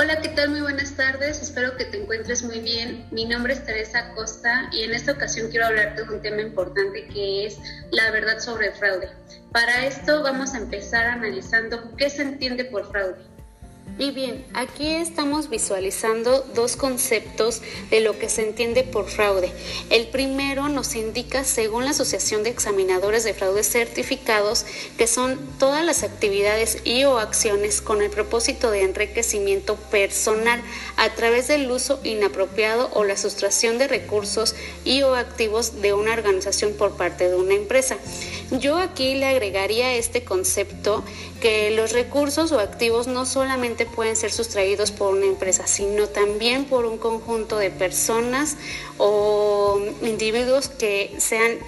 Hola, ¿qué tal? Muy buenas tardes. Espero que te encuentres muy bien. Mi nombre es Teresa Costa y en esta ocasión quiero hablarte de un tema importante que es la verdad sobre el fraude. Para esto vamos a empezar analizando qué se entiende por fraude. Y bien, aquí estamos visualizando dos conceptos de lo que se entiende por fraude. El primero nos indica, según la Asociación de Examinadores de Fraudes Certificados, que son todas las actividades y o acciones con el propósito de enriquecimiento personal a través del uso inapropiado o la sustracción de recursos y o activos de una organización por parte de una empresa. Yo aquí le agregaría este concepto que los recursos o activos no solamente pueden ser sustraídos por una empresa, sino también por un conjunto de personas o individuos que sean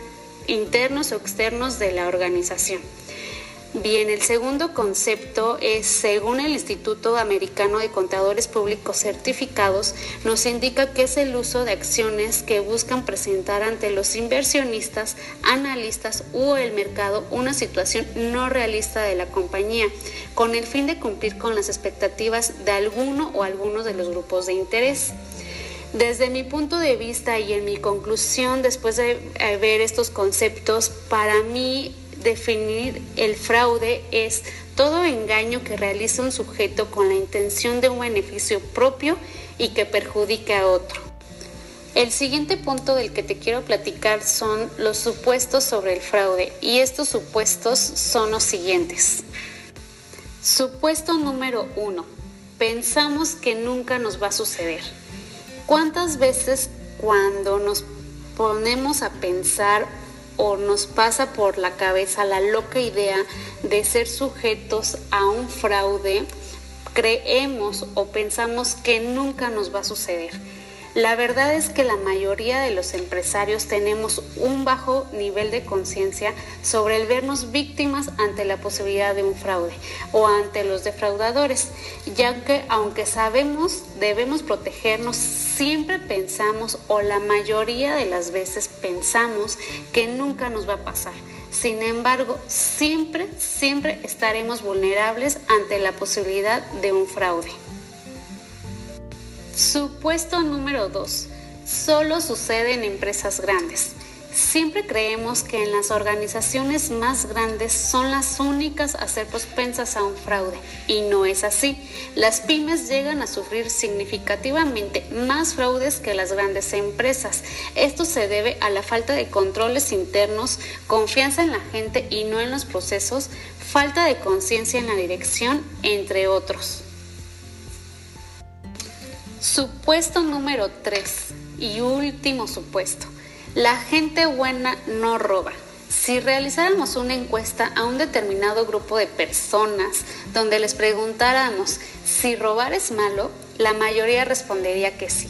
internos o externos de la organización. Bien, el segundo concepto es, según el Instituto Americano de Contadores Públicos Certificados, nos indica que es el uso de acciones que buscan presentar ante los inversionistas, analistas o el mercado una situación no realista de la compañía, con el fin de cumplir con las expectativas de alguno o algunos de los grupos de interés. Desde mi punto de vista y en mi conclusión, después de eh, ver estos conceptos, para mí definir el fraude es todo engaño que realiza un sujeto con la intención de un beneficio propio y que perjudique a otro. El siguiente punto del que te quiero platicar son los supuestos sobre el fraude y estos supuestos son los siguientes. Supuesto número uno. Pensamos que nunca nos va a suceder. ¿Cuántas veces cuando nos ponemos a pensar o nos pasa por la cabeza la loca idea de ser sujetos a un fraude, creemos o pensamos que nunca nos va a suceder. La verdad es que la mayoría de los empresarios tenemos un bajo nivel de conciencia sobre el vernos víctimas ante la posibilidad de un fraude o ante los defraudadores, ya que aunque sabemos debemos protegernos, siempre pensamos o la mayoría de las veces pensamos que nunca nos va a pasar. Sin embargo, siempre, siempre estaremos vulnerables ante la posibilidad de un fraude. Supuesto número 2. Solo sucede en empresas grandes. Siempre creemos que en las organizaciones más grandes son las únicas a ser propensas a un fraude y no es así. Las pymes llegan a sufrir significativamente más fraudes que las grandes empresas. Esto se debe a la falta de controles internos, confianza en la gente y no en los procesos, falta de conciencia en la dirección, entre otros. Supuesto número 3 y último supuesto. La gente buena no roba. Si realizáramos una encuesta a un determinado grupo de personas donde les preguntáramos si robar es malo, la mayoría respondería que sí.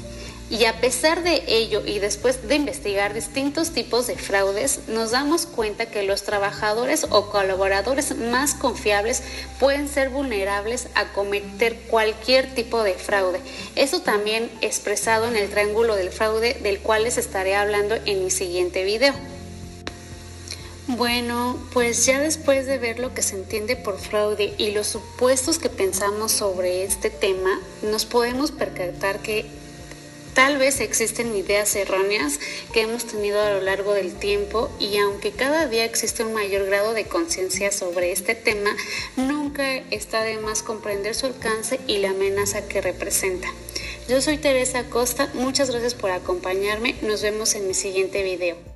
Y a pesar de ello y después de investigar distintos tipos de fraudes, nos damos cuenta que los trabajadores o colaboradores más confiables pueden ser vulnerables a cometer cualquier tipo de fraude. Eso también expresado en el triángulo del fraude del cual les estaré hablando en mi siguiente video. Bueno, pues ya después de ver lo que se entiende por fraude y los supuestos que pensamos sobre este tema, nos podemos percatar que Tal vez existen ideas erróneas que hemos tenido a lo largo del tiempo y aunque cada día existe un mayor grado de conciencia sobre este tema, nunca está de más comprender su alcance y la amenaza que representa. Yo soy Teresa Costa, muchas gracias por acompañarme, nos vemos en mi siguiente video.